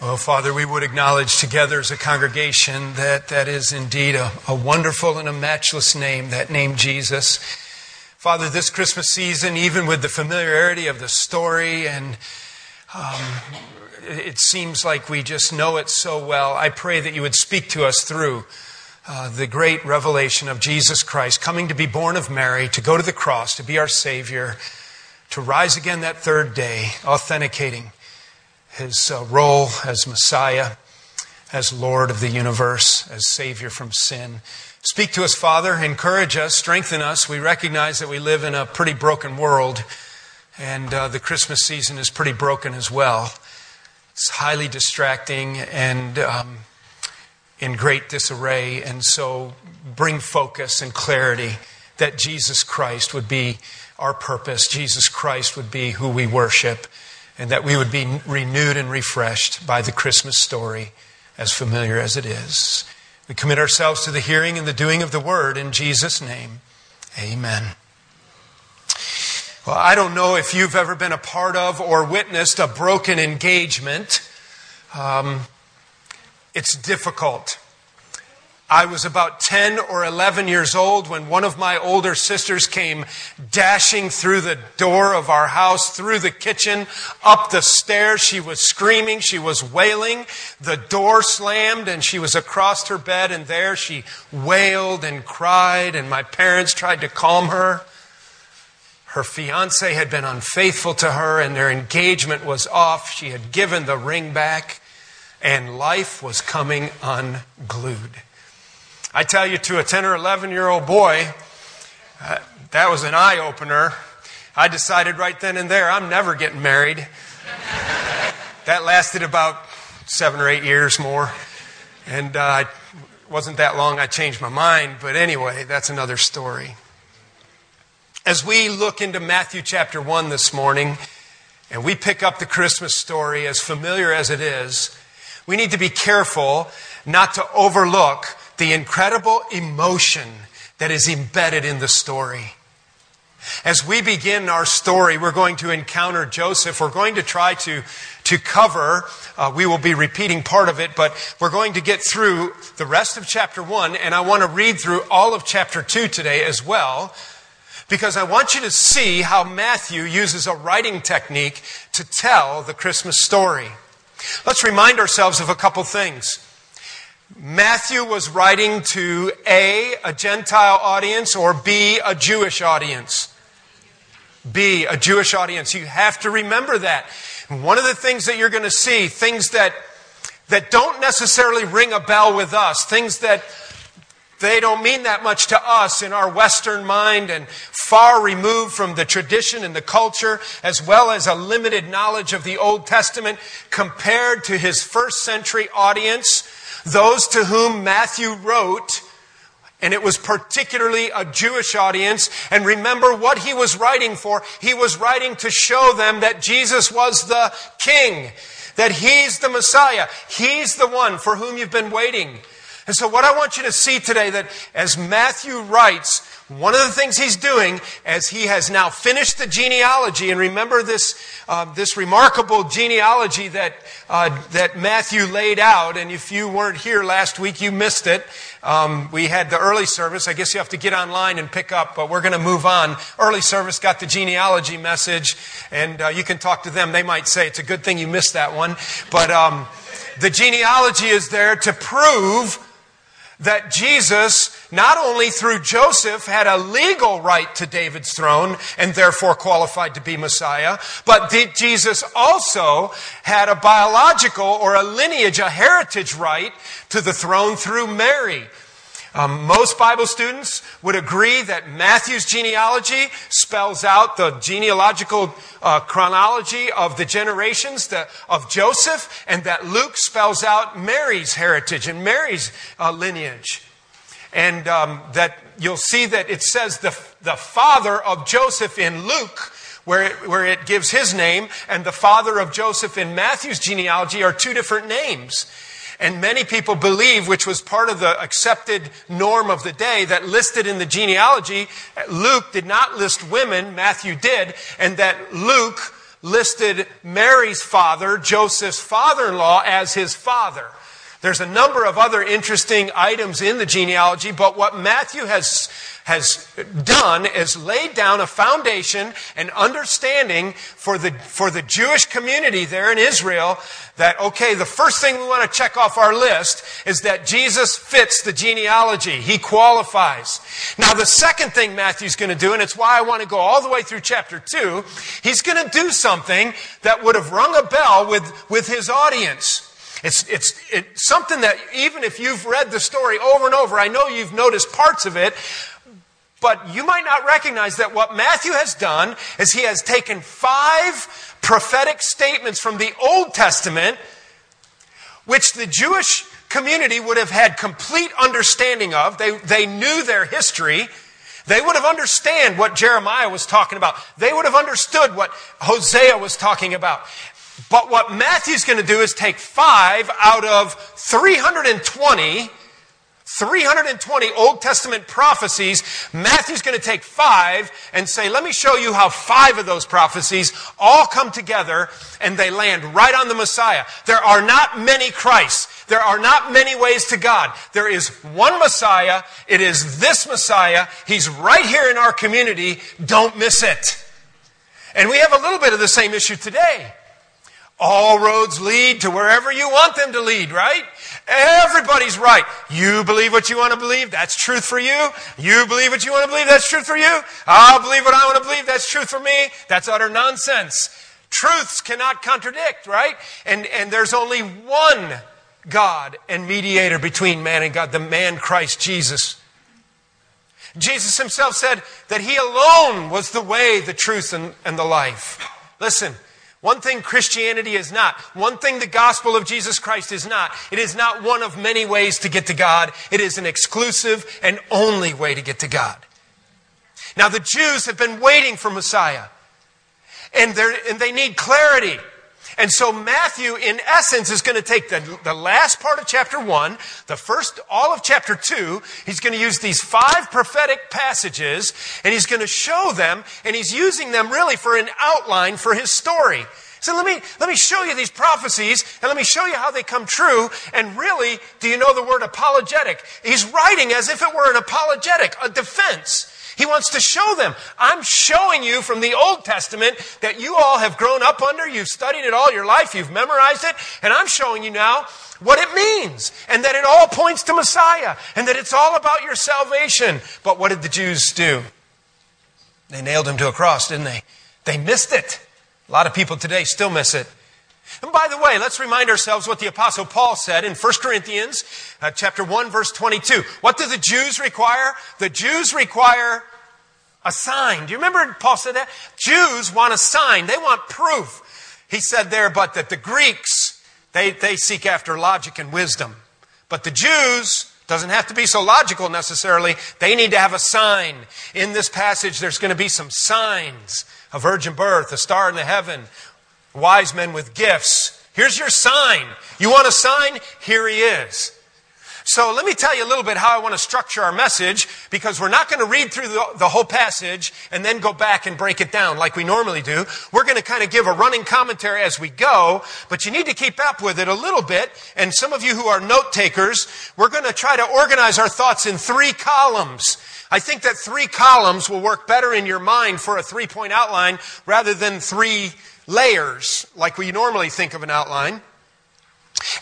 Well, Father, we would acknowledge together as a congregation that that is indeed a, a, wonderful and a matchless name, that name Jesus. Father, this Christmas season, even with the familiarity of the story, and um, it seems like we just know it so well, I pray that you would speak to us through uh, the great revelation of Jesus Christ coming to be born of Mary, to go to the cross, to be our Savior, to rise again that third day, authenticating his uh, role as Messiah, as Lord of the universe, as Savior from sin. Speak to us, Father. Encourage us, strengthen us. We recognize that we live in a pretty broken world, and uh, the Christmas season is pretty broken as well. It's highly distracting and um, in great disarray, and so bring focus and clarity that Jesus Christ would be our purpose, Jesus Christ would be who we worship and that we would be renewed and refreshed by the Christmas story, as familiar as it is. We commit ourselves to the hearing and the doing of the word in Jesus' name. Amen. Well, I don't know if you've ever been a part of or witnessed a broken engagement. Um, it's difficult. I was about 10 or 11 years old when one of my older sisters came dashing through the door of our house, through the kitchen, up the stairs. She was screaming. She was wailing. The door slammed and she was across her bed and there she wailed and cried and my parents tried to calm her. Her fiance had been unfaithful to her and their engagement was off. She had given the ring back and life was coming unglued. I tell you, to a 10 or 11 year old boy, uh, that was an eye opener. I decided right then and there, I'm never getting married. that lasted about seven or eight years more. And uh, it wasn't that long I changed my mind. But anyway, that's another story. As we look into Matthew chapter 1 this morning, and we pick up the Christmas story, as familiar as it is, we need to be careful not to overlook the incredible emotion that is embedded in the story. As we begin our story, we're going to encounter Joseph. We're going to try to, to cover, uh, we will be repeating part of it, but we're going to get through the rest of chapter 1, and I want to read through all of chapter 2 today as well, because I want you to see how Matthew uses a writing technique to tell the Christmas story. Let's remind ourselves of a couple things. Matthew was writing to A, a Gentile audience, or B, a Jewish audience. B, a Jewish audience. You have to remember that. one of the things that you're going to see, things that, that don't necessarily ring a bell with us, things that they don't mean that much to us in our Western mind and far removed from the tradition and the culture, as well as a limited knowledge of the Old Testament compared to his first century audience those to whom Matthew wrote, and it was particularly a Jewish audience. And remember what he was writing for. He was writing to show them that Jesus was the King, that He's the Messiah. He's the one for whom you've been waiting. And so what I want you to see today that as Matthew writes, one of the things he's doing as he has now finished the genealogy, and remember this, uh, this remarkable genealogy that, uh, that Matthew laid out, and if you weren't here last week, you missed it. Um, we had the early service. I guess you have to get online and pick up, but we're going to move on. Early service got the genealogy message, and uh, you can talk to them. They might say it's a good thing you missed that one. But um, the genealogy is there to prove that Jesus, not only through Joseph, had a legal right to David's throne and therefore qualified to be Messiah, but Jesus also had a biological or a lineage, a heritage right to the throne through Mary. Um, most Bible students would agree that Matthew's genealogy spells out the genealogical uh, chronology of the generations of Joseph, and that Luke spells out Mary's heritage and Mary's uh, lineage. And um, that you'll see that it says the, the father of Joseph in Luke where it, where it gives his name, and the father of Joseph in Matthew's genealogy are two different names. And many people believe, which was part of the accepted norm of the day, that listed in the genealogy, Luke did not list women, Matthew did, and that Luke listed Mary's father, Joseph's father in law, as his father. There's a number of other interesting items in the genealogy, but what Matthew has has done is laid down a foundation and understanding for the, for the Jewish community there in Israel that, okay, the first thing we want to check off our list is that Jesus fits the genealogy. He qualifies. Now, the second thing Matthew's going to do, and it's why I want to go all the way through chapter 2, he's going to do something that would have rung a bell with, with his audience. It's, it's, it's something that even if you've read the story over and over, I know you've noticed parts of it, but you might not recognize that what Matthew has done is he has taken five prophetic statements from the Old Testament, which the Jewish community would have had complete understanding of. They, they knew their history. They would have understood what Jeremiah was talking about. They would have understood what Hosea was talking about. But what Matthew's going to do is take five out of 320 320 Old Testament prophecies. Matthew's going to take five and say, let me show you how five of those prophecies all come together and they land right on the Messiah. There are not many Christs. There are not many ways to God. There is one Messiah. It is this Messiah. He's right here in our community. Don't miss it. And we have a little bit of the same issue today. All roads lead to wherever you want them to lead, right? Everybody's right. You believe what you want to believe. That's truth for you. You believe what you want to believe. That's truth for you. I'll believe what I want to believe. That's truth for me. That's utter nonsense. Truths cannot contradict, right? And, and there's only one God and mediator between man and God, the man Christ Jesus. Jesus himself said that he alone was the way, the truth, and, and the life. Listen, one thing Christianity is not, one thing the gospel of Jesus Christ is not, it is not one of many ways to get to God. It is an exclusive and only way to get to God. Now, the Jews have been waiting for Messiah, and, and they need clarity. And so Matthew, in essence, is going to take the, the last part of chapter one, the first, all of chapter two. He's going to use these five prophetic passages and he's going to show them and he's using them really for an outline for his story. So let me, let me show you these prophecies and let me show you how they come true. And really, do you know the word apologetic? He's writing as if it were an apologetic, a defense. He wants to show them. I'm showing you from the Old Testament that you all have grown up under. You've studied it all your life. You've memorized it. And I'm showing you now what it means and that it all points to Messiah and that it's all about your salvation. But what did the Jews do? They nailed him to a cross, didn't they? They missed it. A lot of people today still miss it. And by the way, let's remind ourselves what the apostle Paul said in 1 Corinthians uh, chapter 1 verse 22. What do the Jews require? The Jews require a sign. Do you remember Paul said that? Jews want a sign. They want proof. He said there, but that the Greeks, they, they seek after logic and wisdom. But the Jews, doesn't have to be so logical necessarily. They need to have a sign. In this passage, there's going to be some signs a virgin birth, a star in the heaven, wise men with gifts. Here's your sign. You want a sign? Here he is. So let me tell you a little bit how I want to structure our message because we're not going to read through the, the, whole passage and then go back and break it down like we normally do. We're going to kind of give a running commentary as we go, but you need to keep up with it a little bit. And some of you who are note takers, we're going to try to organize our thoughts in three columns. I think that three columns will work better in your mind for a three point outline rather than three layers like we normally think of an outline.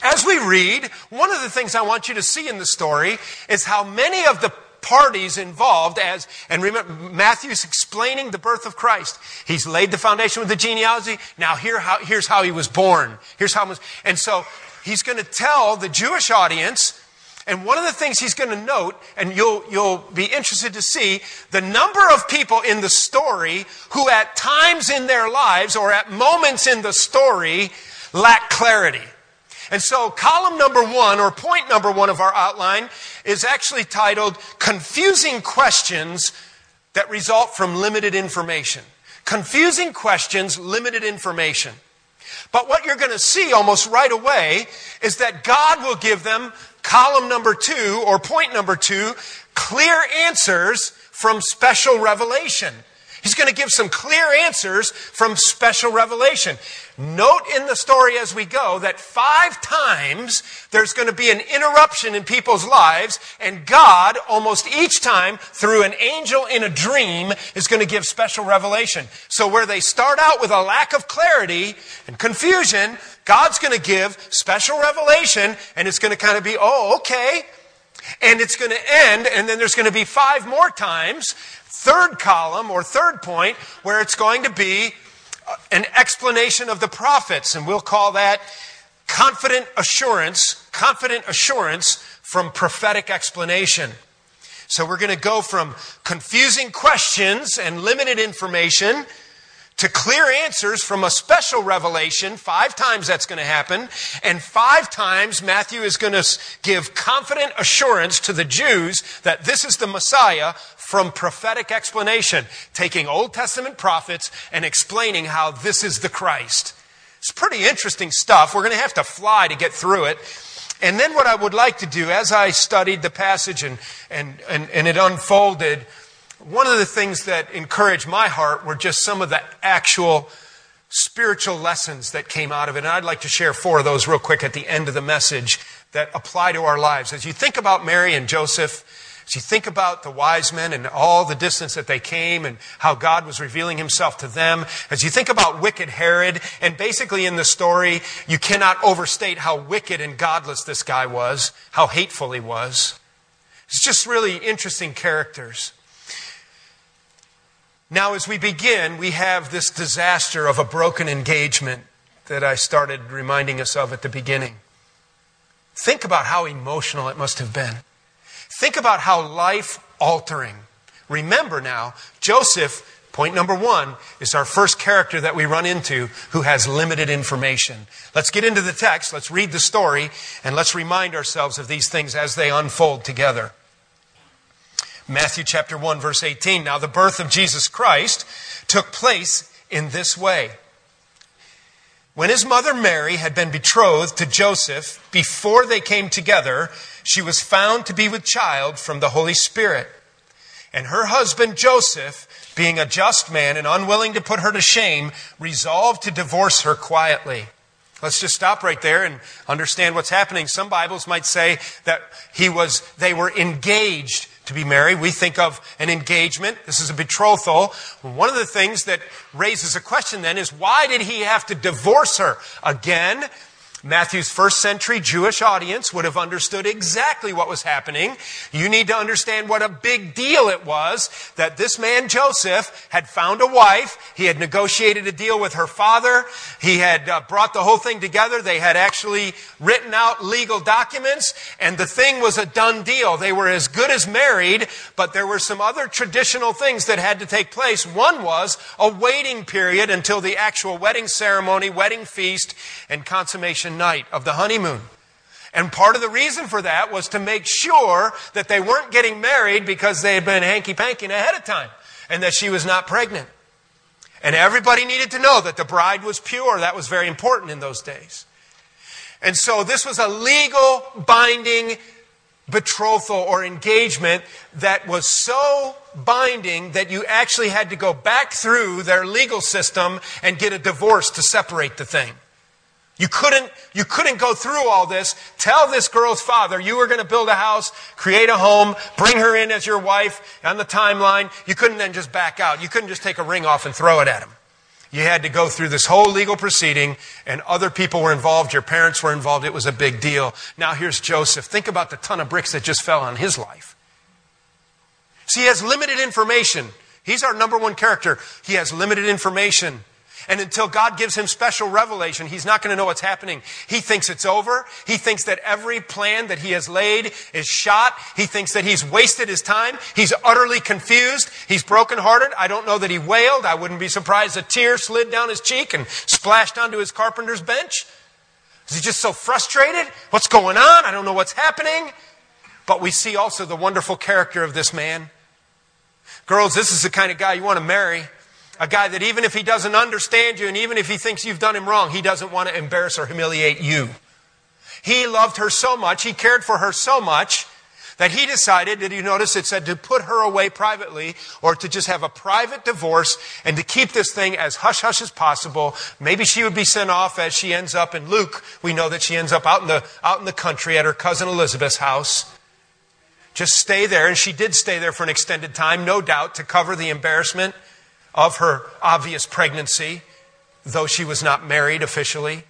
As we read, one of the things I want you to see in the story is how many of the parties involved as and remember Matthew's explaining the birth of Christ. He's laid the foundation with the genealogy. Now here how, here's how he was born. Here's how was, and so he's going to tell the Jewish audience and one of the things he's going to note, and you'll, you'll be interested to see, the number of people in the story who at times in their lives or at moments in the story lack clarity. And so column number one, or point number one of our outline, is actually titled Confusing Questions that Result from Limited Information. Confusing questions, limited information. But what you're going to see almost right away is that God will give them column number two, or point number two, clear answers from special revelation. He's going to give some clear answers from special revelation. Note in the story as we go that five times there's going to be an interruption in people's lives, and God, almost each time, through an angel in a dream, is going to give special revelation. So where they start out with a lack of clarity and confusion, God's going to give special revelation, and it's going to kind of be, oh, okay. And it's going to end, and then there's going to be five more times third column or third point where it's going to be uh, an explanation of the prophets, and we'll call that confident assurance, confident assurance from prophetic explanation. So we're going to go from confusing questions and limited information to clear answers from a special revelation. Five times that's going to happen. And five times Matthew is going to give confident assurance to the Jews that this is the Messiah from prophetic explanation, taking Old Testament prophets and explaining how this is the Christ. It's pretty interesting stuff. We're going to have to fly to get through it. And then what I would like to do, as I studied the passage and, and, and, and it unfolded, one of the things that encouraged my heart were just some of the actual spiritual lessons that came out of it. And I'd like to share four of those real quick at the end of the message that apply to our lives. As you think about Mary and Joseph, as you think about the wise men and all the distance that they came and how God was revealing himself to them, as you think about wicked Herod, and basically in the story, you cannot overstate how wicked and godless this guy was, how hateful he was. It's just really interesting characters. Now, as we begin, we have this disaster of a broken engagement that I started reminding us of at the beginning. Think about how emotional it must have been. Think about how life altering. Remember now, Joseph, point number one, is our first character that we run into who has limited information. Let's get into the text, let's read the story, and let's remind ourselves of these things as they unfold together. Matthew chapter 1 verse 18. Now the birth of Jesus Christ took place in this way. When his mother Mary had been betrothed to Joseph, before they came together, she was found to be with child from the Holy Spirit. And her husband Joseph, being a just man and unwilling to put her to shame, resolved to divorce her quietly. Let's just stop right there and understand what's happening. Some Bibles might say that he was, they were engaged to be married. We think of an engagement. This is a betrothal. One of the things that raises a question then is why did he have to divorce her? Again, Matthew's first century Jewish audience would have understood exactly what was happening. You need to understand what a big deal it was that this man Joseph had found a wife. He had negotiated a deal with her father. He had uh, brought the whole thing together. They had actually written out legal documents and the thing was a done deal. They were as good as married, but there were some other traditional things that had to take place. One was a waiting period until the actual wedding ceremony, wedding feast, and consummation night of the honeymoon. And part of the reason for that was to make sure that they weren't getting married because they had been hanky panking ahead of time and that she was not pregnant. And everybody needed to know that the bride was pure. That was very important in those days. And so this was a legal binding betrothal or engagement that was so binding that you actually had to go back through their legal system and get a divorce to separate the thing. You couldn't, you couldn't go through all this. Tell this girl's father you were going to build a house, create a home, bring her in as your wife on the timeline. You couldn't then just back out. You couldn't just take a ring off and throw it at him. You had to go through this whole legal proceeding, and other people were involved. Your parents were involved. It was a big deal. Now here's Joseph. Think about the ton of bricks that just fell on his life. See, he has limited information. He's our number one character. He has limited information. And until God gives him special revelation, he's not going to know what's happening. He thinks it's over. He thinks that every plan that he has laid is shot. He thinks that he's wasted his time. He's utterly confused. He's brokenhearted. I don't know that he wailed. I wouldn't be surprised a tear slid down his cheek and splashed onto his carpenter's bench. Is he just so frustrated? What's going on? I don't know what's happening. But we see also the wonderful character of this man. Girls, this is the kind of guy you want to marry. A guy that even if he doesn't understand you and even if he thinks you've done him wrong, he doesn't want to embarrass or humiliate you. He loved her so much, he cared for her so much that he decided, did you notice it said to put her away privately or to just have a private divorce and to keep this thing as hush hush as possible. Maybe she would be sent off as she ends up in Luke. We know that she ends up out in the, out in the country at her cousin Elizabeth's house. Just stay there. And she did stay there for an extended time, no doubt, to cover the embarrassment of her obvious pregnancy, though she was not married officially.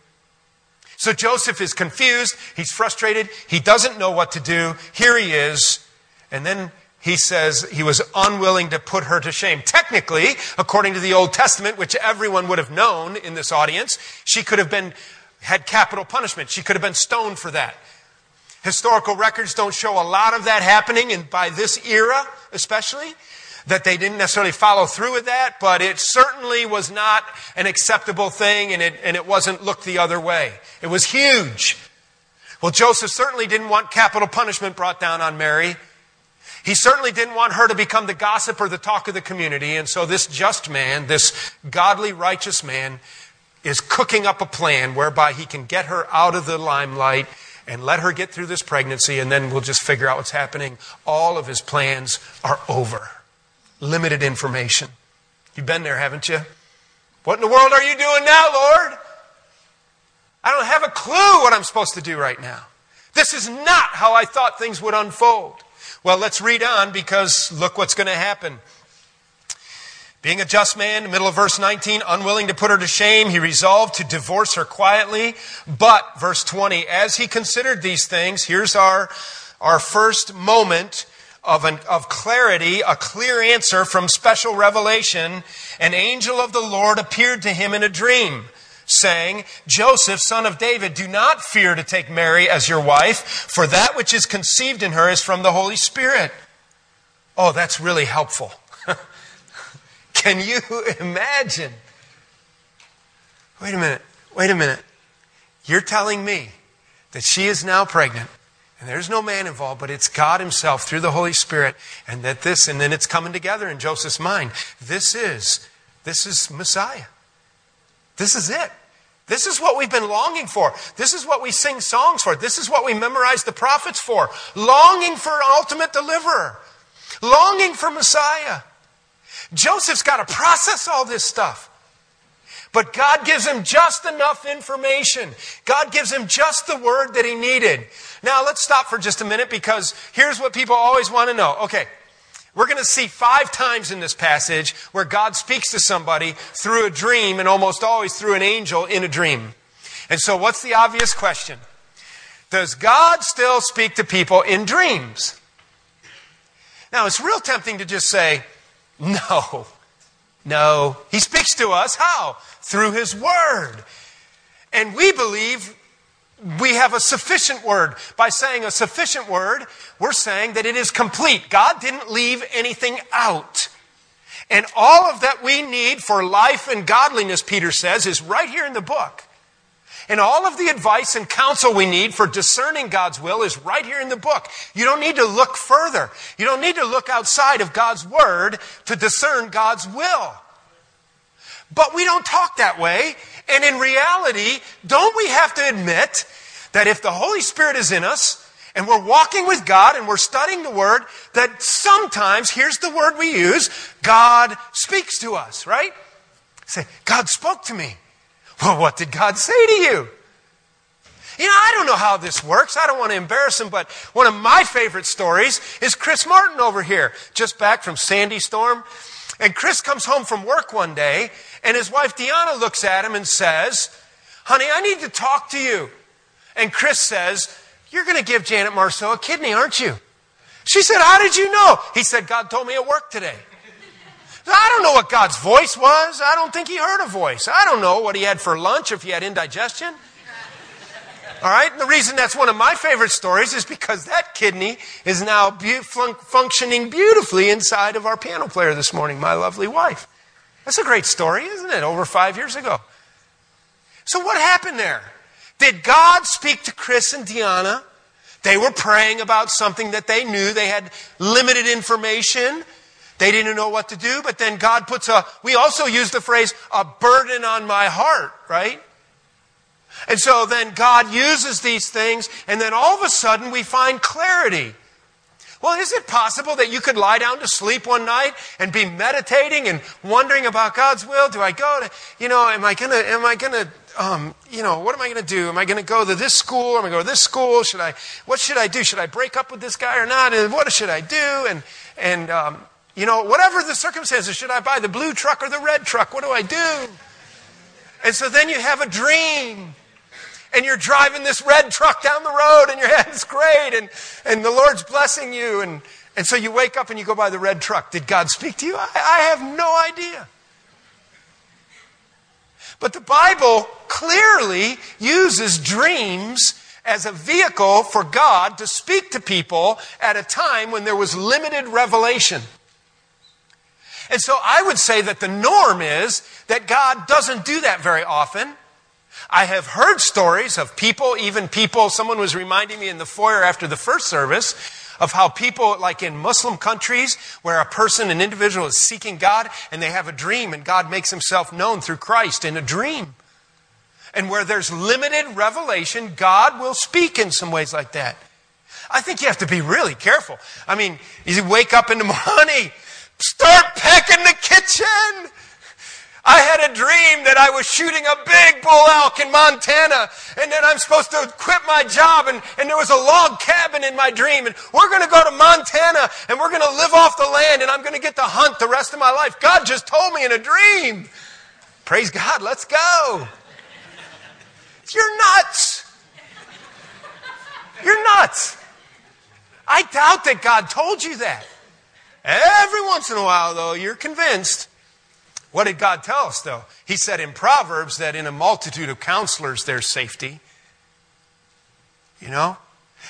So Joseph is confused. He's frustrated. He doesn't know what to do. Here he is. And then he says he was unwilling to put her to shame. Technically, according to the Old Testament, which everyone would have known in this audience, she could have been, had capital punishment. She could have been stoned for that. Historical records don't show a lot of that happening, and by this era especially that they didn't necessarily follow through with that, but it certainly was not an acceptable thing and it, and it wasn't looked the other way. It was huge. Well, Joseph certainly didn't want capital punishment brought down on Mary. He certainly didn't want her to become the gossip or the talk of the community. And so this just man, this godly, righteous man, is cooking up a plan whereby he can get her out of the limelight and let her get through this pregnancy, and then we'll just figure out what's happening. All of his plans are over limited information. You've been there, haven't you? What in the world are you doing now, Lord? I don't have a clue what I'm supposed to do right now. This is not how I thought things would unfold. Well, let's read on because look what's going to happen. Being a just man, middle of verse 19, unwilling to put her to shame, he resolved to divorce her quietly. But, verse 20, as he considered these things, here's our, our first moment of, an, of clarity, a clear answer from special revelation, an angel of the Lord appeared to him in a dream, saying, Joseph, son of David, do not fear to take Mary as your wife, for that which is conceived in her is from the Holy Spirit. Oh, that's really helpful. Can you imagine? Wait a minute. Wait a minute. You're telling me that she is now pregnant and there's no man involved, but it's God Himself through the Holy Spirit. And that this, and then it's coming together in Joseph's mind. This is, this is Messiah. This is it. This is what we've been longing for. This is what we sing songs for. This is what we memorize the prophets for. Longing for an ultimate deliverer. Longing for Messiah. Joseph's got to process all this stuff. But God gives him just enough information. God gives him just the word that he needed. Now, let's stop for just a minute because here's what people always want to know. Okay, we're going to see five times in this passage where God speaks to somebody through a dream and almost always through an angel in a dream. And so, what's the obvious question? Does God still speak to people in dreams? Now, it's real tempting to just say, no. No. He speaks to us. How? Through His Word. And we believe we have a sufficient word. By saying a sufficient word, we're saying that it is complete. God didn't leave anything out. And all of that we need for life and godliness, Peter says, is right here in the book. And all of the advice and counsel we need for discerning God's will is right here in the book. You don't need to look further. You don't need to look outside of God's Word to discern God's will. But we don't talk that way. And in reality, don't we have to admit that if the Holy Spirit is in us, and we're walking with God and we're studying the Word, that sometimes, here's the word we use, God speaks to us, right? Say, God spoke to me. Well, what did God say to you? You know, I don't know how this works. I don't want to embarrass him, but one of my favorite stories is Chris Martin over here, just back from Sandy Storm. And Chris comes home from work one day, and his wife Deanna looks at him and says, Honey, I need to talk to you. And Chris says, You're going to give Janet Marceau a kidney, aren't you? She said, How did you know? He said, God told me at work today. I don't know what God's voice was. I don't think he heard a voice. I don't know what he had for lunch if he had indigestion. All right? And the reason that's one of my favorite stories is because that kidney is now be- fun- functioning beautifully inside of our piano player this morning, my lovely wife. That's a great story, isn't it? Over five years ago. So, what happened there? Did God speak to Chris and Deanna? They were praying about something that they knew. They had limited information. They didn't know what to do, but then God puts a, we also use the phrase, a burden on my heart, right? And so then God uses these things, and then all of a sudden we find clarity. Well, is it possible that you could lie down to sleep one night and be meditating and wondering about God's will? Do I go to, you know, am I gonna, am I gonna, um, you know, what am I gonna do? Am I gonna go to this school? Am I going to this school? Should I, what should I do? Should I break up with this guy or not? And what should I do? And, and, um, you know, whatever the circumstances, should I buy the blue truck or the red truck? What do I do? And so then you have a dream and you're driving this red truck down the road and your head's great and, and the Lord's blessing you. And, and so you wake up and you go buy the red truck. Did God speak to you? I, I have no idea. But the Bible clearly uses dreams as a vehicle for God to speak to people at a time when there was limited revelation. And so I would say that the norm is that God doesn't do that very often. I have heard stories of people, even people, someone was reminding me in the foyer after the first service, of how people, like in Muslim countries, where a person, an individual is seeking God and they have a dream and God makes himself known through Christ in a dream. And where there's limited revelation, God will speak in some ways like that. I think you have to be really careful. I mean, you wake up in the morning, start packing the kitchen. I had a dream that I was shooting a big bull elk in Montana and that I'm supposed to quit my job and, and there was a log cabin in my dream and we're going to go to Montana and we're going to live off the land and I'm going to get to hunt the rest of my life. God just told me in a dream. Praise God, let's go. You're nuts. You're nuts. I doubt that God told you that. Every once in a while, though, you're convinced what did God tell us, though? He said in Proverbs that in a multitude of counselors there's safety. You know?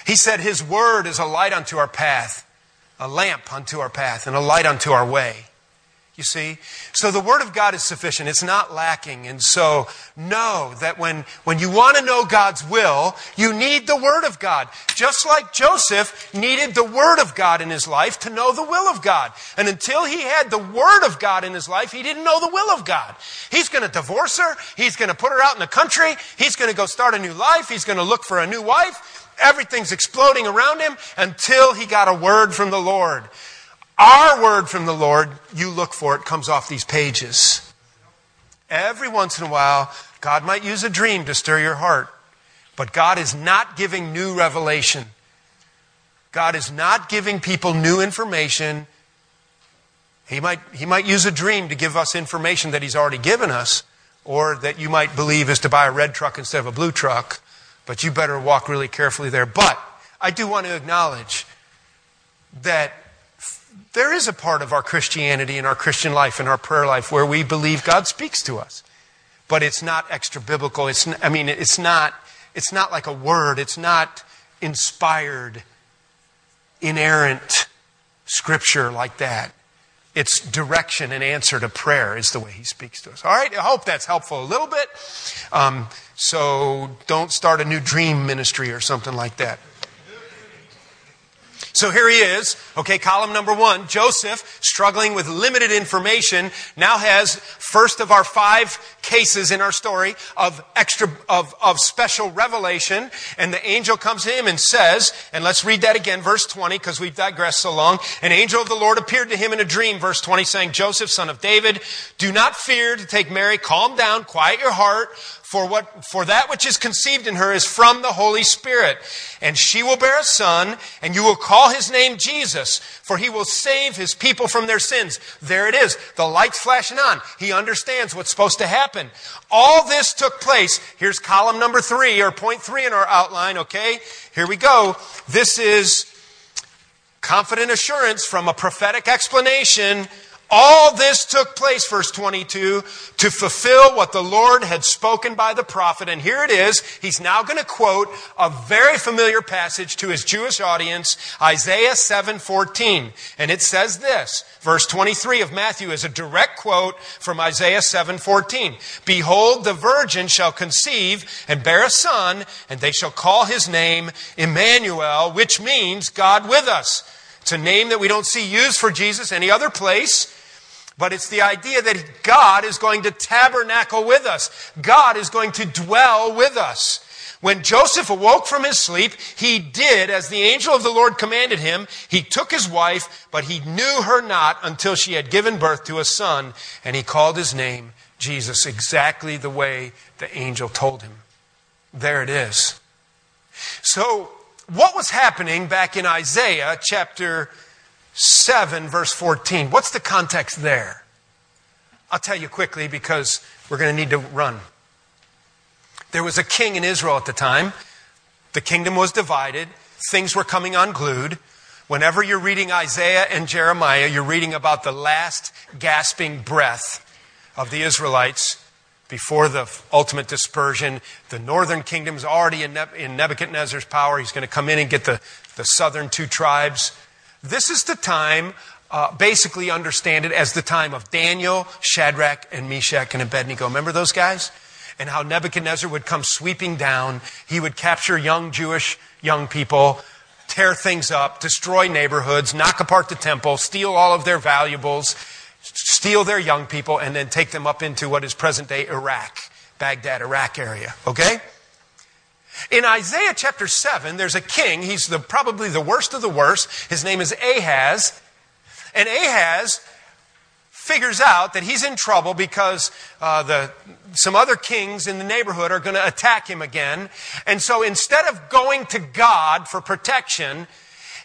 He said His word is a light unto our path, a lamp unto our path, and a light unto our way. You see? So the Word of God is sufficient. It's not lacking. And so know that when, when you want to know God's will, you need the Word of God. Just like Joseph needed the Word of God in his life to know the will of God. And until he had the Word of God in his life, he didn't know the will of God. He's going to divorce her. He's going to put her out in the country. He's going to go start a new life. He's going to look for a new wife. Everything's exploding around him until he got a word from the Lord. Our word from the Lord, you look for it, comes off these pages. Every once in a while, God might use a dream to stir your heart, but God is not giving new revelation. God is not giving people new information. He might, he might use a dream to give us information that He's already given us, or that you might believe is to buy a red truck instead of a blue truck, but you better walk really carefully there. But I do want to acknowledge that there is a part of our Christianity and our Christian life and our prayer life where we believe God speaks to us. But it's not extra biblical. It's, I mean, it's not, it's not like a word. It's not inspired, inerrant scripture like that. It's direction and answer to prayer is the way he speaks to us. All right, I hope that's helpful a little bit. Um, so don't start a new dream ministry or something like that. So here he is. Okay, column number one. Joseph, struggling with limited information, now has first of our five cases in our story of extra, of, of special revelation. And the angel comes to him and says, and let's read that again, verse 20, because we've digressed so long. An angel of the Lord appeared to him in a dream, verse 20, saying, Joseph, son of David, do not fear to take Mary. Calm down, quiet your heart for what, for that which is conceived in her is from the Holy Spirit. And she will bear a son, and you will call his name Jesus, for he will save his people from their sins. There it is. The light's flashing on. He understands what's supposed to happen. All this took place. Here's column number three, or point three in our outline, okay? Here we go. This is confident assurance from a prophetic explanation all this took place, verse 22, to fulfill what the Lord had spoken by the prophet. And here it is. He's now going to quote a very familiar passage to his Jewish audience, Isaiah 7:14. And it says this, verse 23 of Matthew is a direct quote from Isaiah 7:14. Behold, the virgin shall conceive and bear a son, and they shall call his name Emmanuel, which means God with us. It's a name that we don't see used for Jesus any other place. But it's the idea that God is going to tabernacle with us. God is going to dwell with us. When Joseph awoke from his sleep, he did as the angel of the Lord commanded him. He took his wife, but he knew her not until she had given birth to a son, and he called his name Jesus, exactly the way the angel told him. There it is. So, what was happening back in Isaiah chapter 7, verse 14? What's the context there? I'll tell you quickly because we're going to need to run. There was a king in Israel at the time. The kingdom was divided. Things were coming unglued. Whenever you're reading Isaiah and Jeremiah, you're reading about the last gasping breath of the Israelites before the ultimate dispersion. The northern kingdom is already in Nebuchadnezzar's power. He's going to come in and get the, the southern two tribes. This is the time, uh, basically understand it as the time of Daniel, Shadrach, and Meshach and Abednego. Remember those guys? and how Nebuchadnezzar would come sweeping down. He would capture young Jewish young people, tear things up, destroy neighborhoods, knock apart the temple, steal all of their valuables, steal their young people, and then take them up into what is present day Iraq, Baghdad, Iraq area. Okay? In Isaiah chapter 7, there's a king. He's the, probably the worst of the worst. His name is Ahaz. And Ahaz figures out that he's in trouble because uh, the, some other kings in the neighborhood are going to attack him again. And so instead of going to God for protection,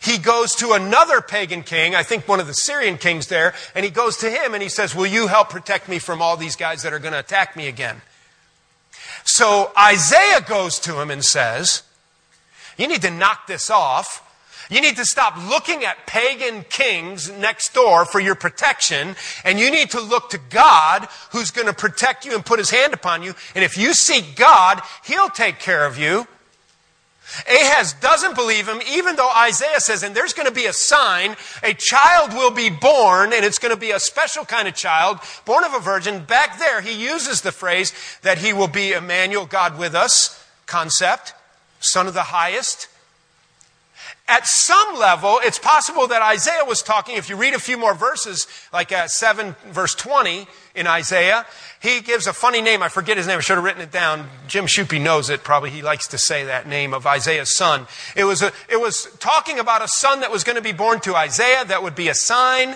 he goes to another pagan king, I think one of the Syrian kings there, and he goes to him and he says, Will you help protect me from all these guys that are going to attack me again? So Isaiah goes to him and says, You need to knock this off. You need to stop looking at pagan kings next door for your protection, and you need to look to God who's going to protect you and put his hand upon you. And if you seek God, he'll take care of you. Ahaz doesn't believe him, even though Isaiah says, and there's going to be a sign, a child will be born, and it's going to be a special kind of child, born of a virgin. Back there, he uses the phrase that he will be Emmanuel, God with us concept, son of the highest. At some level, it's possible that Isaiah was talking, if you read a few more verses, like uh, 7 verse 20 in Isaiah, he gives a funny name. I forget his name. I should have written it down. Jim Shupe knows it. Probably he likes to say that name of Isaiah's son. It was, a, it was talking about a son that was going to be born to Isaiah that would be a sign.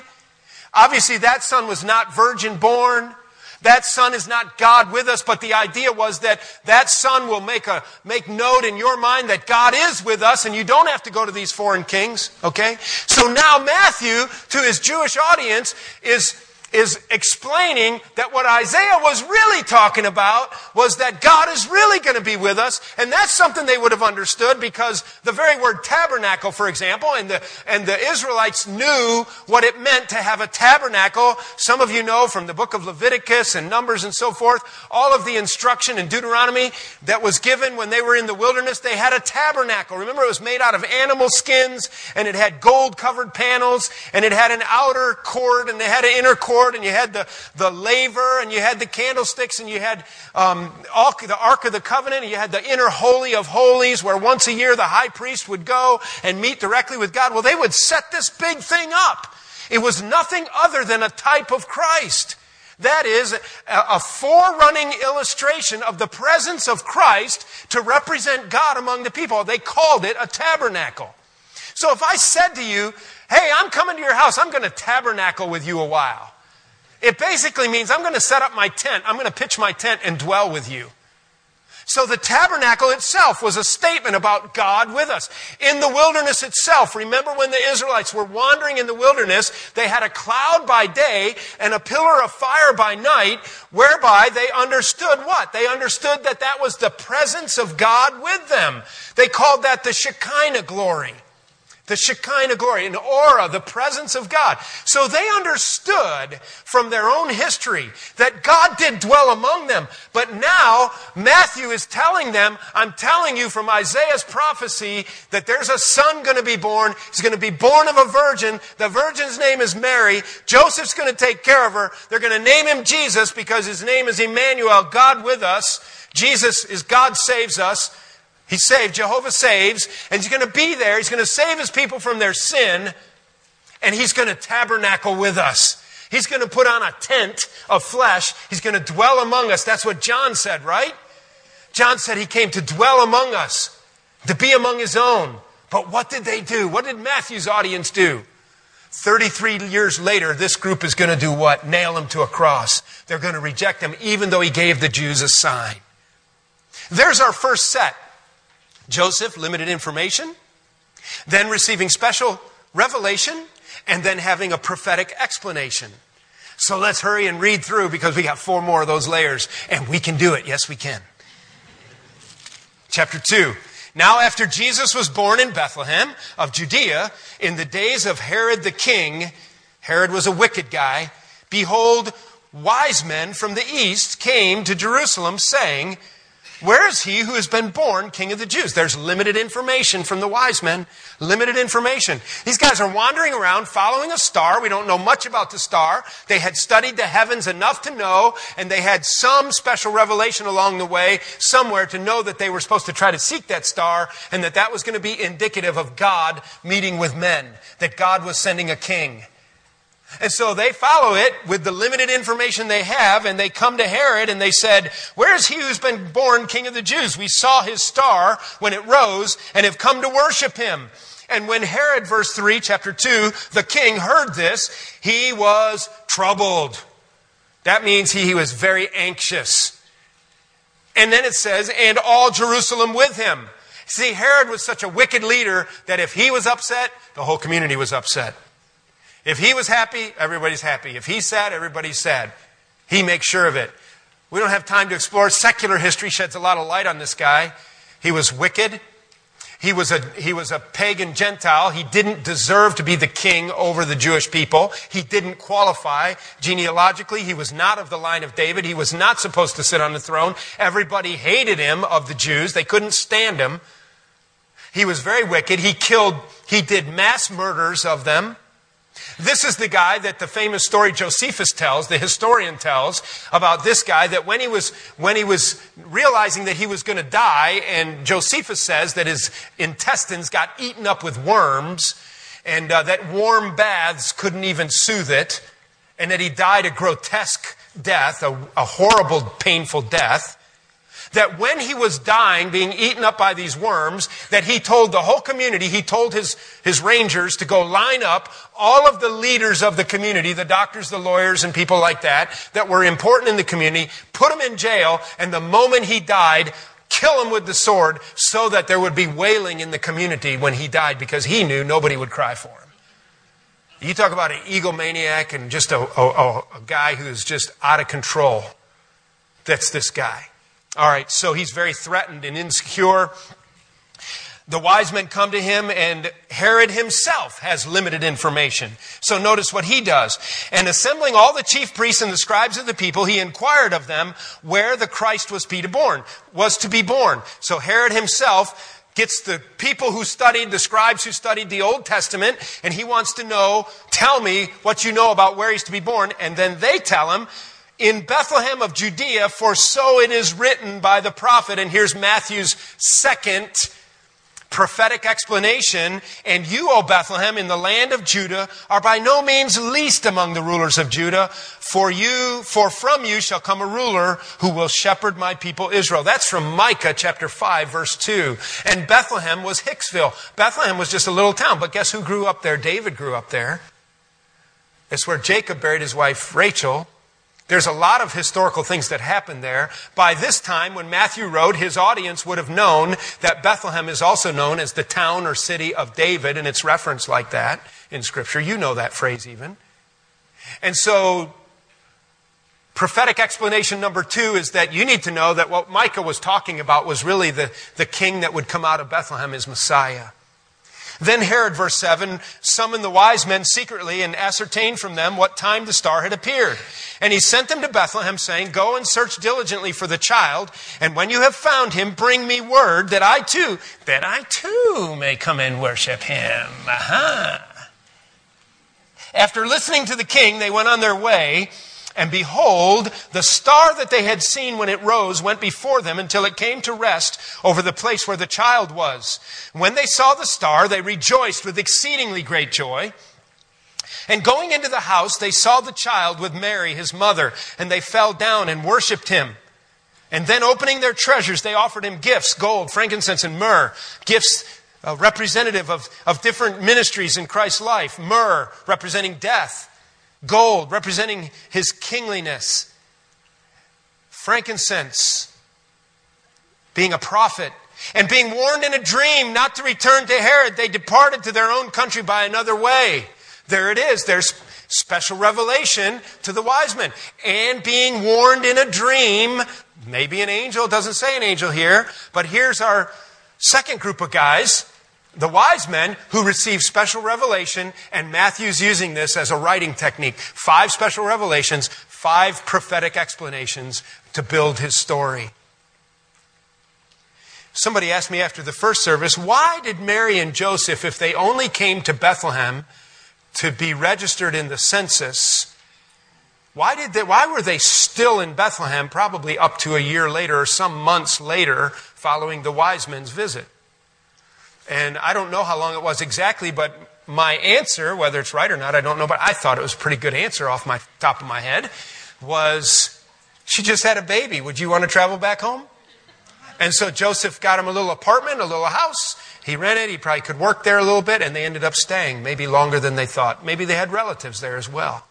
Obviously, that son was not virgin born. That son is not God with us, but the idea was that that son will make a, make note in your mind that God is with us and you don't have to go to these foreign kings, okay? So now Matthew, to his Jewish audience, is is explaining that what Isaiah was really talking about was that God is really going to be with us. And that's something they would have understood because the very word tabernacle, for example, and the, and the Israelites knew what it meant to have a tabernacle. Some of you know from the book of Leviticus and Numbers and so forth, all of the instruction in Deuteronomy that was given when they were in the wilderness, they had a tabernacle. Remember, it was made out of animal skins and it had gold covered panels and it had an outer court and they had an inner court and you had the, the laver and you had the candlesticks and you had um, the Ark of the Covenant and you had the inner Holy of Holies where once a year the high priest would go and meet directly with God. Well, they would set this big thing up. It was nothing other than a type of Christ. That is a forerunning illustration of the presence of Christ to represent God among the people. They called it a tabernacle. So if I said to you, Hey, I'm coming to your house, I'm going to tabernacle with you a while. It basically means I'm going to set up my tent, I'm going to pitch my tent and dwell with you. So the tabernacle itself was a statement about God with us. In the wilderness itself, remember when the Israelites were wandering in the wilderness, they had a cloud by day and a pillar of fire by night, whereby they understood what? They understood that that was the presence of God with them. They called that the Shekinah glory the Shekinah glory, an aura, the presence of God. So they understood from their own history that God did dwell among them. But now Matthew is telling them, I'm telling you from Isaiah's prophecy that there's a son going to be born. He's going to be born of a virgin. The virgin's name is Mary. Joseph's going to take care of her. They're going to name him Jesus because his name is Emmanuel, God with us. Jesus is God saves us. He's saved. Jehovah saves. And he's going to be there. He's going to save his people from their sin. And he's going to tabernacle with us. He's going to put on a tent of flesh. He's going to dwell among us. That's what John said, right? John said he came to dwell among us, to be among his own. But what did they do? What did Matthew's audience do? 33 years later, this group is going to do what? Nail him to a cross. They're going to reject him, even though he gave the Jews a sign. There's our first set. Joseph, limited information, then receiving special revelation, and then having a prophetic explanation. So let's hurry and read through because we got four more of those layers, and we can do it. Yes, we can. Chapter 2. Now, after Jesus was born in Bethlehem of Judea, in the days of Herod the king, Herod was a wicked guy, behold, wise men from the east came to Jerusalem, saying, where is he who has been born king of the Jews? There's limited information from the wise men. Limited information. These guys are wandering around following a star. We don't know much about the star. They had studied the heavens enough to know, and they had some special revelation along the way somewhere to know that they were supposed to try to seek that star and that that was going to be indicative of God meeting with men, that God was sending a king. And so they follow it with the limited information they have, and they come to Herod and they said, Where is he who's been born king of the Jews? We saw his star when it rose and have come to worship him. And when Herod, verse 3, chapter 2, the king heard this, he was troubled. That means he, he was very anxious. And then it says, and all Jerusalem with him. See, Herod was such a wicked leader that if he was upset, the whole community was upset. If he was happy, everybody's happy. If he's sad, everybody's sad. He makes sure of it. We don't have time to explore. Secular history sheds a lot of light on this guy. He was wicked. He was, a, he was a pagan Gentile. He didn't deserve to be the king over the Jewish people. He didn't qualify genealogically. He was not of the line of David. He was not supposed to sit on the throne. Everybody hated him of the Jews. They couldn't stand him. He was very wicked. He killed, he did mass murders of them. This is the guy that the famous story Josephus tells, the historian tells, about this guy that when he was, when he was realizing that he was going to die, and Josephus says that his intestines got eaten up with worms, and uh, that warm baths couldn't even soothe it, and that he died a grotesque death, a, a horrible, painful death that when he was dying, being eaten up by these worms, that he told the whole community, he told his, his rangers to go line up all of the leaders of the community, the doctors, the lawyers, and people like that, that were important in the community, put them in jail, and the moment he died, kill him with the sword so that there would be wailing in the community when he died because he knew nobody would cry for him. You talk about an egomaniac and just a, a, a guy who's just out of control. That's this guy. All right, so he's very threatened and insecure. The wise men come to him, and Herod himself has limited information. So notice what he does. And assembling all the chief priests and the scribes of the people, he inquired of them where the Christ was to be born. Was to be born. So Herod himself gets the people who studied, the scribes who studied the Old Testament, and he wants to know, tell me what you know about where he's to be born. And then they tell him, in Bethlehem of Judea, for so it is written by the prophet. And here's Matthew's second prophetic explanation. And you, O Bethlehem, in the land of Judah, are by no means least among the rulers of Judah. For you, for from you shall come a ruler who will shepherd my people Israel. That's from Micah chapter 5, verse 2. And Bethlehem was Hicksville. Bethlehem was just a little town, but guess who grew up there? David grew up there. It's where Jacob buried his wife Rachel. There's a lot of historical things that happened there. By this time, when Matthew wrote, his audience would have known that Bethlehem is also known as the town or city of David, and it's referenced like that in Scripture. You know that phrase even. And so, prophetic explanation number two is that you need to know that what Micah was talking about was really the, the king that would come out of Bethlehem as Messiah. Then Herod, verse 7, summoned the wise men secretly and ascertained from them what time the star had appeared. And he sent them to Bethlehem, saying, Go and search diligently for the child, and when you have found him, bring me word that I too, that I too may come and worship him. Aha. After listening to the king, they went on their way. And behold, the star that they had seen when it rose went before them until it came to rest over the place where the child was. When they saw the star, they rejoiced with exceedingly great joy. And going into the house, they saw the child with Mary, his mother, and they fell down and worshiped him. And then opening their treasures, they offered him gifts gold, frankincense, and myrrh. Gifts uh, representative of, of different ministries in Christ's life. Myrrh, representing death. Gold, representing his kingliness. Frankincense, being a prophet. And being warned in a dream not to return to Herod, they departed to their own country by another way. There it is. There's special revelation to the wise men. And being warned in a dream, maybe an angel, doesn't say an angel here, but here's our second group of guys the wise men who receive special revelation, and Matthew's using this as a writing technique. Five special revelations, five prophetic explanations to build his story. Somebody asked me after the first service, why did Mary and Joseph, if they only came to Bethlehem to be registered in the census, why, did they, why were they still in Bethlehem probably up to a year later or some months later following the wise men's visit? And I don't know how long it was exactly, but my answer, whether it's right or not, I don't know, but I thought it was a pretty good answer off my top of my head, was she just had a baby. Would you want to travel back home? And so Joseph got him a little apartment, a little house. He rented. He probably could work there a little bit, and they ended up staying, maybe longer than they thought. Maybe they had relatives there as well.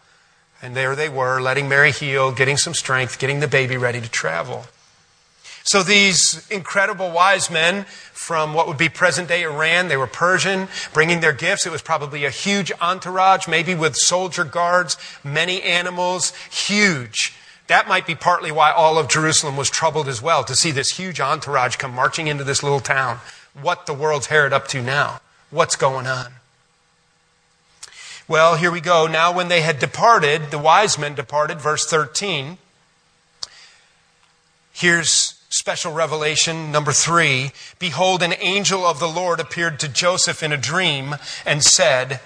And there they were, letting Mary heal, getting some strength, getting the baby ready to travel. So these incredible wise men from what would be present day Iran, they were Persian, bringing their gifts. It was probably a huge entourage, maybe with soldier guards, many animals, huge. That might be partly why all of Jerusalem was troubled as well, to see this huge entourage come marching into this little town. What the world's Herod up to now? What's going on? Well, here we go. Now, when they had departed, the wise men departed, verse 13. Here's special revelation number three Behold, an angel of the Lord appeared to Joseph in a dream and said,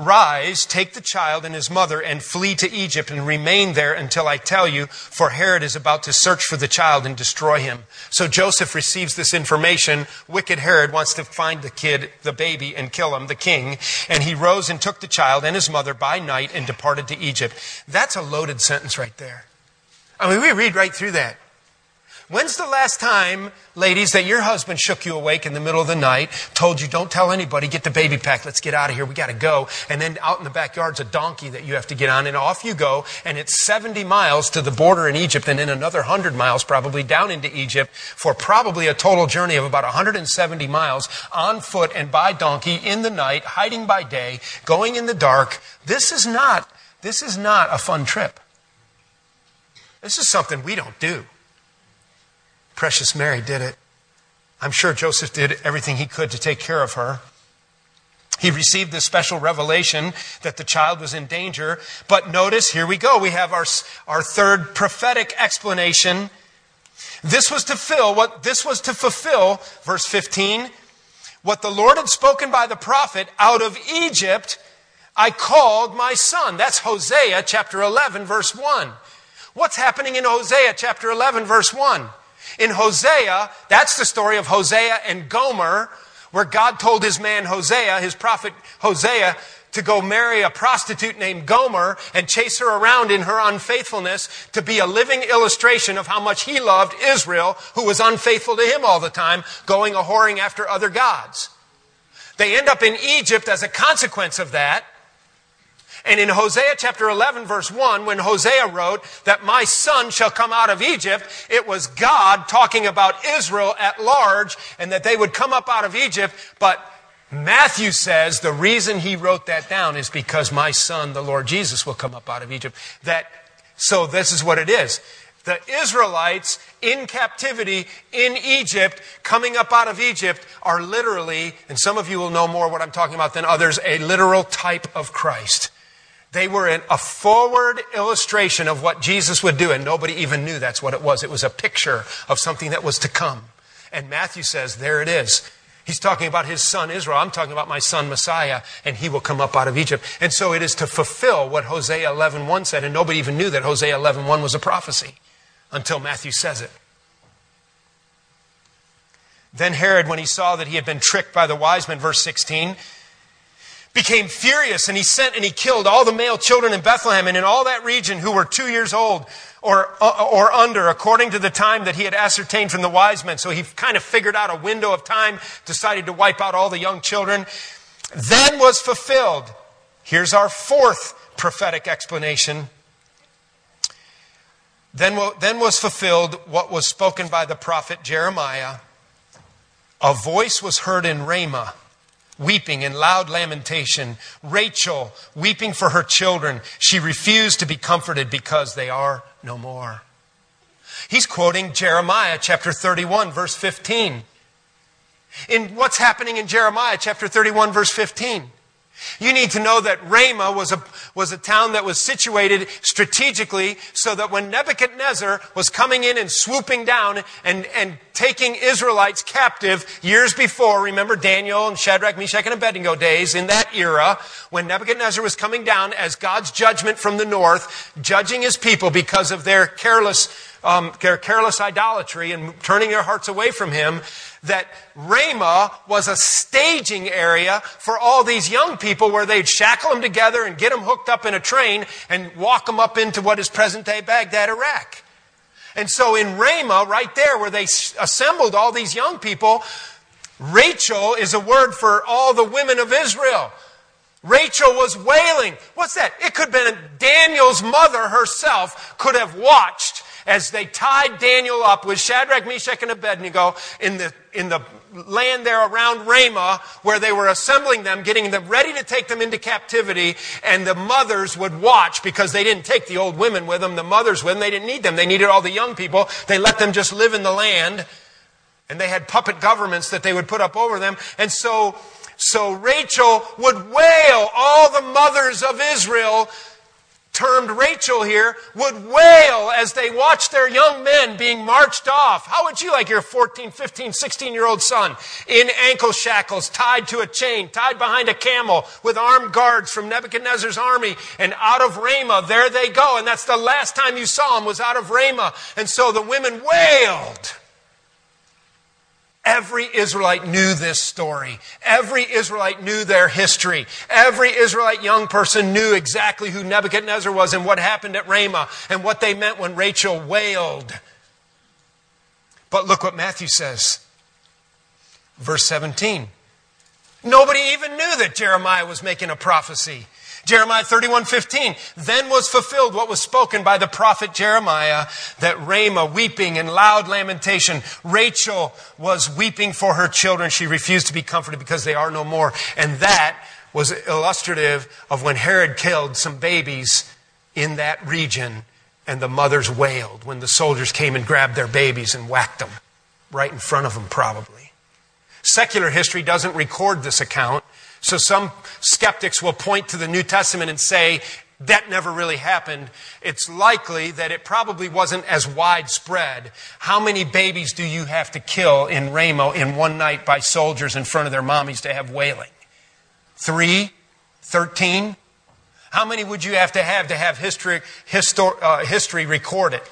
Rise, take the child and his mother, and flee to Egypt and remain there until I tell you, for Herod is about to search for the child and destroy him. So Joseph receives this information. Wicked Herod wants to find the kid, the baby, and kill him, the king. And he rose and took the child and his mother by night and departed to Egypt. That's a loaded sentence right there. I mean, we read right through that. When's the last time, ladies, that your husband shook you awake in the middle of the night, told you, don't tell anybody, get the baby packed, let's get out of here, we gotta go. And then out in the backyard's a donkey that you have to get on, and off you go, and it's 70 miles to the border in Egypt, and then another 100 miles probably down into Egypt for probably a total journey of about 170 miles on foot and by donkey in the night, hiding by day, going in the dark. This is not, this is not a fun trip. This is something we don't do. Precious Mary did it. I'm sure Joseph did everything he could to take care of her. He received this special revelation that the child was in danger. But notice, here we go. We have our, our third prophetic explanation. This was to fill what this was to fulfill, verse 15, what the Lord had spoken by the prophet out of Egypt, I called my son. That's Hosea chapter 11, verse 1. What's happening in Hosea chapter 11, verse 1? In Hosea, that's the story of Hosea and Gomer, where God told his man Hosea, his prophet Hosea, to go marry a prostitute named Gomer and chase her around in her unfaithfulness to be a living illustration of how much he loved Israel, who was unfaithful to him all the time, going a whoring after other gods. They end up in Egypt as a consequence of that. And in Hosea chapter 11, verse 1, when Hosea wrote that my son shall come out of Egypt, it was God talking about Israel at large and that they would come up out of Egypt. But Matthew says the reason he wrote that down is because my son, the Lord Jesus, will come up out of Egypt. That, so this is what it is. The Israelites in captivity in Egypt, coming up out of Egypt, are literally, and some of you will know more what I'm talking about than others, a literal type of Christ. They were in a forward illustration of what Jesus would do, and nobody even knew that's what it was. It was a picture of something that was to come. And Matthew says, there it is. He's talking about his son Israel. I'm talking about my son Messiah, and he will come up out of Egypt. And so it is to fulfill what Hosea 11.1 said, and nobody even knew that Hosea 11.1 was a prophecy until Matthew says it. Then Herod, when he saw that he had been tricked by the wise men, verse 16, became furious and he sent and he killed all the male children in Bethlehem and in all that region who were two years old or, uh, or under, according to the time that he had ascertained from the wise men. So he kind of figured out a window of time, decided to wipe out all the young children. Then was fulfilled. Here's our fourth prophetic explanation. Then, then was fulfilled what was spoken by the prophet Jeremiah. A voice was heard in Ramah weeping in loud lamentation. Rachel weeping for her children. She refused to be comforted because they are no more. He's quoting Jeremiah chapter 31, verse 15. In what's happening in Jeremiah chapter 31, verse 15? You need to know that Ramah was a, was a town that was situated strategically so that when Nebuchadnezzar was coming in and swooping down and, and taking Israelites captive years before, remember Daniel and Shadrach, Meshach, and Abednego days, in that era, when Nebuchadnezzar was coming down as God's judgment from the north, judging his people because of their careless, um, their careless idolatry and turning their hearts away from him, that Ramah was a staging area for all these young people where they'd shackle them together and get them hooked up in a train and walk them up into what is present day Baghdad, Iraq. And so in Ramah, right there where they assembled all these young people, Rachel is a word for all the women of Israel. Rachel was wailing. What's that? It could have been Daniel's mother herself could have watched as they tied Daniel up with Shadrach, Meshach, and Abednego in the, in the land there around Ramah where they were assembling them, getting them ready to take them into captivity, and the mothers would watch because they didn't take the old women with them, the mothers with them, they didn't need them. They needed all the young people. They let them just live in the land, and they had puppet governments that they would put up over them. And so, so Rachel would wail all the mothers of Israel termed Rachel here, would wail as they watched their young men being marched off. How would you like your 14, 15, 16 year old son in ankle shackles, tied to a chain, tied behind a camel with armed guards from Nebuchadnezzar's army and out of Ramah? There they go. And that's the last time you saw him was out of Ramah. And so the women wailed. Every Israelite knew this story. Every Israelite knew their history. Every Israelite young person knew exactly who Nebuchadnezzar was and what happened at Ramah and what they meant when Rachel wailed. But look what Matthew says. Verse 17. Nobody even knew that Jeremiah was making a prophecy. Jeremiah 31, 15. Then was fulfilled what was spoken by the prophet Jeremiah that Ramah weeping in loud lamentation. Rachel was weeping for her children. She refused to be comforted because they are no more. And that was illustrative of when Herod killed some babies in that region and the mothers wailed when the soldiers came and grabbed their babies and whacked them right in front of them, probably. Secular history doesn't record this account. So some skeptics will point to the New Testament and say, that never really happened. It's likely that it probably wasn't as widespread. How many babies do you have to kill in Ramah in one night by soldiers in front of their mommies to have wailing? Three? Thirteen? How many would you have to have to have history, histor, uh, history recorded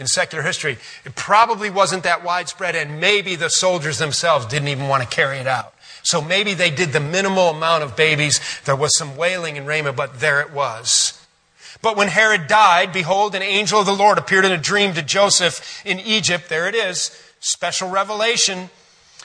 in secular history? It probably wasn't that widespread, and maybe the soldiers themselves didn't even want to carry it out. So maybe they did the minimal amount of babies. There was some wailing in Ramah, but there it was. But when Herod died, behold, an angel of the Lord appeared in a dream to Joseph in Egypt. There it is. Special revelation.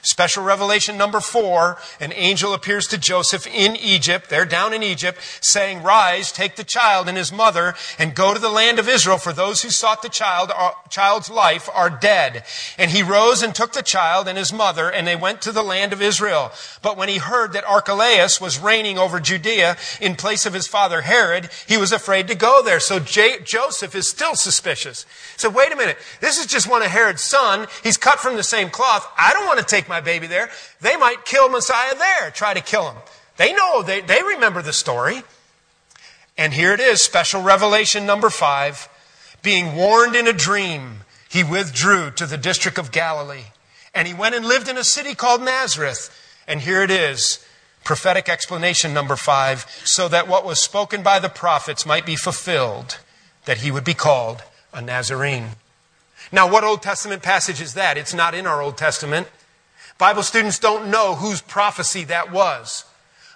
Special revelation number four an angel appears to Joseph in Egypt, they're down in Egypt, saying, Rise, take the child and his mother, and go to the land of Israel, for those who sought the child, uh, child's life are dead. And he rose and took the child and his mother, and they went to the land of Israel. But when he heard that Archelaus was reigning over Judea in place of his father Herod, he was afraid to go there. So J- Joseph is still suspicious. So wait a minute, this is just one of Herod's son. He's cut from the same cloth. I don't want to take my my baby there. They might kill Messiah there, try to kill him. They know, they, they remember the story. And here it is, special revelation number five. Being warned in a dream, he withdrew to the district of Galilee. And he went and lived in a city called Nazareth. And here it is, prophetic explanation number five, so that what was spoken by the prophets might be fulfilled, that he would be called a Nazarene. Now, what Old Testament passage is that? It's not in our Old Testament. Bible students don't know whose prophecy that was.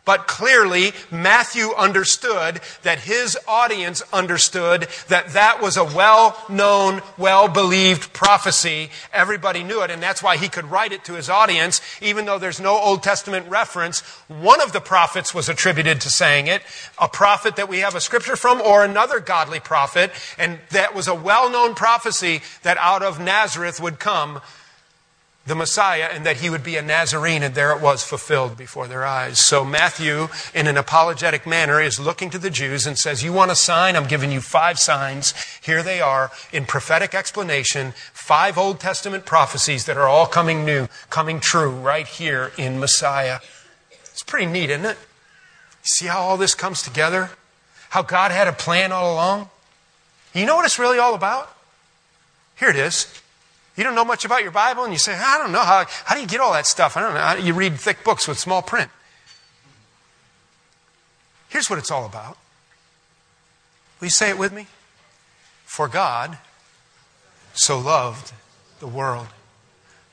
But clearly, Matthew understood that his audience understood that that was a well known, well believed prophecy. Everybody knew it, and that's why he could write it to his audience, even though there's no Old Testament reference. One of the prophets was attributed to saying it, a prophet that we have a scripture from, or another godly prophet, and that was a well known prophecy that out of Nazareth would come the Messiah and that he would be a Nazarene, and there it was fulfilled before their eyes. So Matthew, in an apologetic manner, is looking to the Jews and says, You want a sign? I'm giving you five signs. Here they are in prophetic explanation, five Old Testament prophecies that are all coming new, coming true right here in Messiah. It's pretty neat, isn't it? See how all this comes together? How God had a plan all along? You know what it's really all about? Here it is. You don't know much about your Bible, and you say, I don't know. How, how do you get all that stuff? I don't know. You read thick books with small print. Here's what it's all about. Will you say it with me? For God so loved the world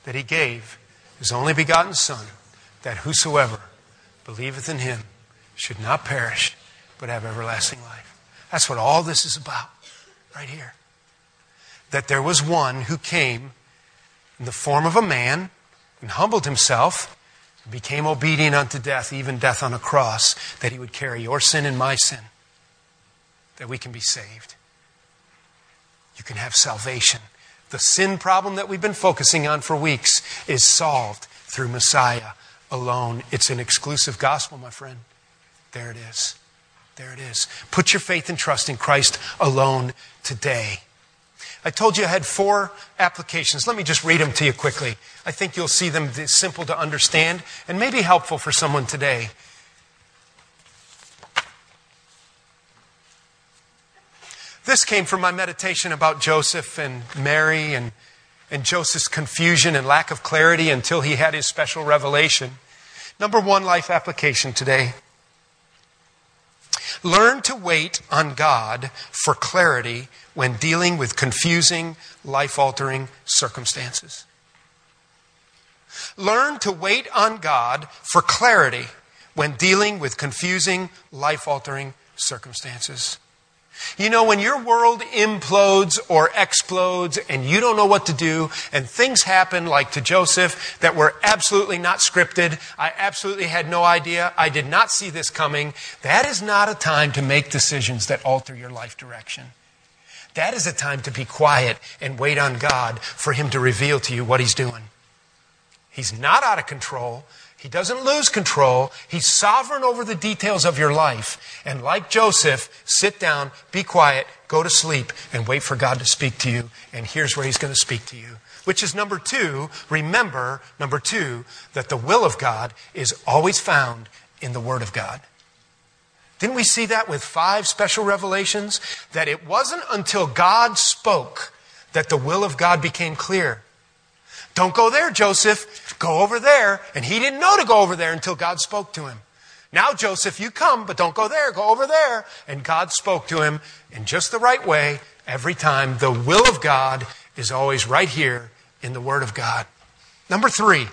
that he gave his only begotten Son, that whosoever believeth in him should not perish, but have everlasting life. That's what all this is about, right here. That there was one who came in the form of a man and humbled himself and became obedient unto death, even death on a cross, that he would carry your sin and my sin, that we can be saved. You can have salvation. The sin problem that we've been focusing on for weeks is solved through Messiah alone. It's an exclusive gospel, my friend. There it is. There it is. Put your faith and trust in Christ alone today. I told you I had four applications. Let me just read them to you quickly. I think you'll see them simple to understand and maybe helpful for someone today. This came from my meditation about Joseph and Mary and, and Joseph's confusion and lack of clarity until he had his special revelation. Number one life application today. Learn to wait on God for clarity when dealing with confusing, life altering circumstances. Learn to wait on God for clarity when dealing with confusing, life altering circumstances. You know, when your world implodes or explodes and you don't know what to do, and things happen like to Joseph that were absolutely not scripted, I absolutely had no idea, I did not see this coming, that is not a time to make decisions that alter your life direction. That is a time to be quiet and wait on God for Him to reveal to you what He's doing. He's not out of control. He doesn't lose control. He's sovereign over the details of your life. And like Joseph, sit down, be quiet, go to sleep, and wait for God to speak to you. And here's where He's going to speak to you. Which is number two, remember, number two, that the will of God is always found in the Word of God. Didn't we see that with five special revelations? That it wasn't until God spoke that the will of God became clear. Don't go there, Joseph. Go over there. And he didn't know to go over there until God spoke to him. Now, Joseph, you come, but don't go there. Go over there. And God spoke to him in just the right way every time. The will of God is always right here in the Word of God. Number three,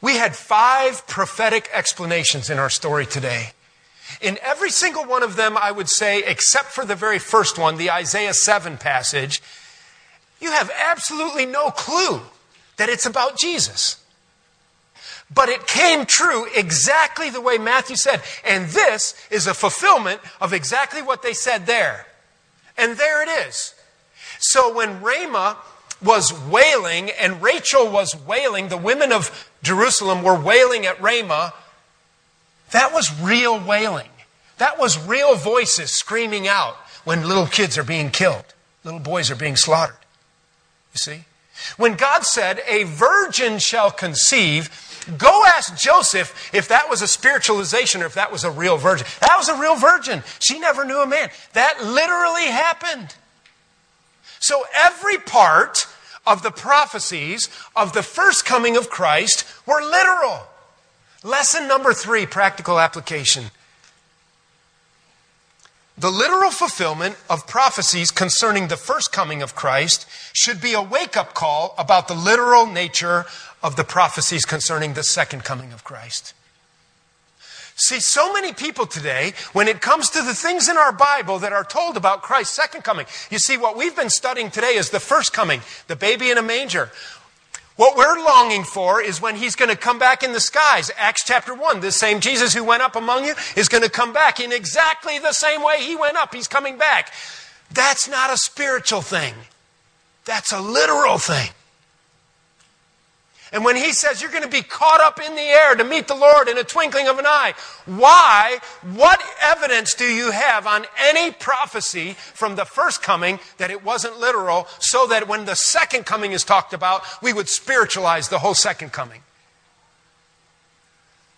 We had five prophetic explanations in our story today. In every single one of them, I would say, except for the very first one, the Isaiah 7 passage, you have absolutely no clue that it's about Jesus. But it came true exactly the way Matthew said. And this is a fulfillment of exactly what they said there. And there it is. So when Ramah was wailing and Rachel was wailing, the women of Jerusalem were wailing at Ramah, that was real wailing. That was real voices screaming out when little kids are being killed, little boys are being slaughtered. You see? When God said, A virgin shall conceive, go ask Joseph if that was a spiritualization or if that was a real virgin. That was a real virgin. She never knew a man. That literally happened. So every part of the prophecies of the first coming of Christ were literal. Lesson number three practical application. The literal fulfillment of prophecies concerning the first coming of Christ should be a wake up call about the literal nature of the prophecies concerning the second coming of Christ. See, so many people today, when it comes to the things in our Bible that are told about Christ's second coming, you see, what we've been studying today is the first coming, the baby in a manger. What we're longing for is when he's going to come back in the skies. Acts chapter 1, this same Jesus who went up among you is going to come back in exactly the same way he went up. He's coming back. That's not a spiritual thing. That's a literal thing. And when he says you're going to be caught up in the air to meet the Lord in a twinkling of an eye, why? What evidence do you have on any prophecy from the first coming that it wasn't literal so that when the second coming is talked about, we would spiritualize the whole second coming?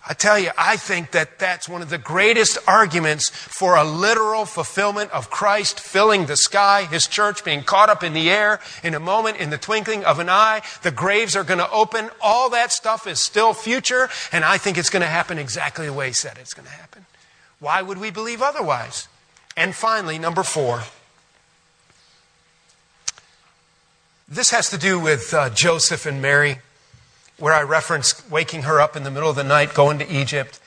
I tell you, I think that that's one of the greatest arguments for a literal fulfillment of Christ filling the sky, His church being caught up in the air in a moment, in the twinkling of an eye. The graves are going to open. All that stuff is still future, and I think it's going to happen exactly the way He said it's going to happen. Why would we believe otherwise? And finally, number four. This has to do with uh, Joseph and Mary where I reference waking her up in the middle of the night, going to Egypt,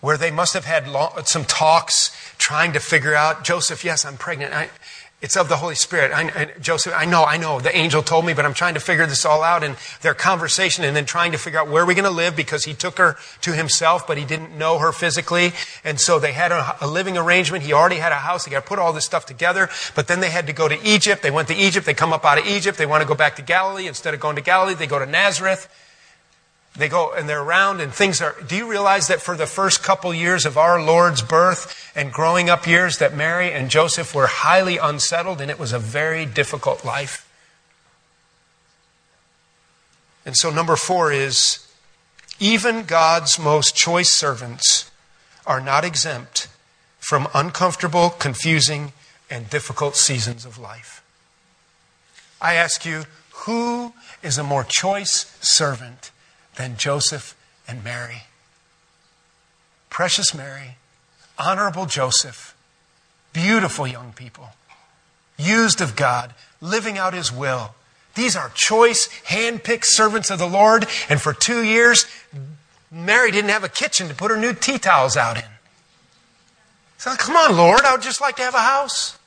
where they must have had long, some talks trying to figure out, Joseph, yes, I'm pregnant. I, it's of the Holy Spirit. I, I, Joseph, I know, I know. The angel told me, but I'm trying to figure this all out. And their conversation, and then trying to figure out where we're going to live because he took her to himself, but he didn't know her physically. And so they had a, a living arrangement. He already had a house. They got to put all this stuff together. But then they had to go to Egypt. They went to Egypt. They come up out of Egypt. They want to go back to Galilee. Instead of going to Galilee, they go to Nazareth. They go and they're around and things are. Do you realize that for the first couple years of our Lord's birth and growing up years, that Mary and Joseph were highly unsettled and it was a very difficult life? And so, number four is even God's most choice servants are not exempt from uncomfortable, confusing, and difficult seasons of life. I ask you, who is a more choice servant than Joseph and Mary. Precious Mary, honorable Joseph, beautiful young people, used of God, living out his will. These are choice, hand picked servants of the Lord, and for two years, Mary didn't have a kitchen to put her new tea towels out in. So, come on, Lord, I would just like to have a house.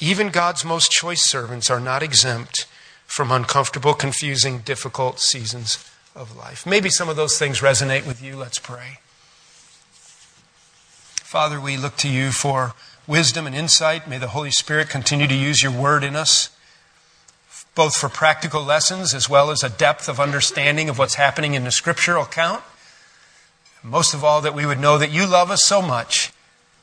Even God's most choice servants are not exempt from uncomfortable, confusing, difficult seasons of life. Maybe some of those things resonate with you. Let's pray. Father, we look to you for wisdom and insight. May the Holy Spirit continue to use your word in us, both for practical lessons as well as a depth of understanding of what's happening in the scriptural account. Most of all, that we would know that you love us so much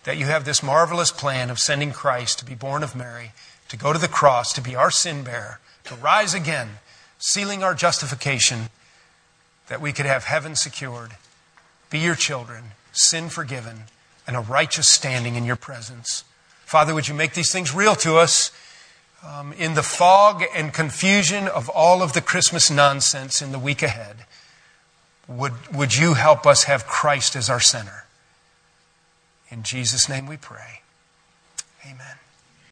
that you have this marvelous plan of sending Christ to be born of Mary, to go to the cross, to be our sin bearer to rise again, sealing our justification, that we could have heaven secured, be your children, sin forgiven, and a righteous standing in your presence. Father, would you make these things real to us um, in the fog and confusion of all of the Christmas nonsense in the week ahead? Would, would you help us have Christ as our center? In Jesus' name we pray. Amen.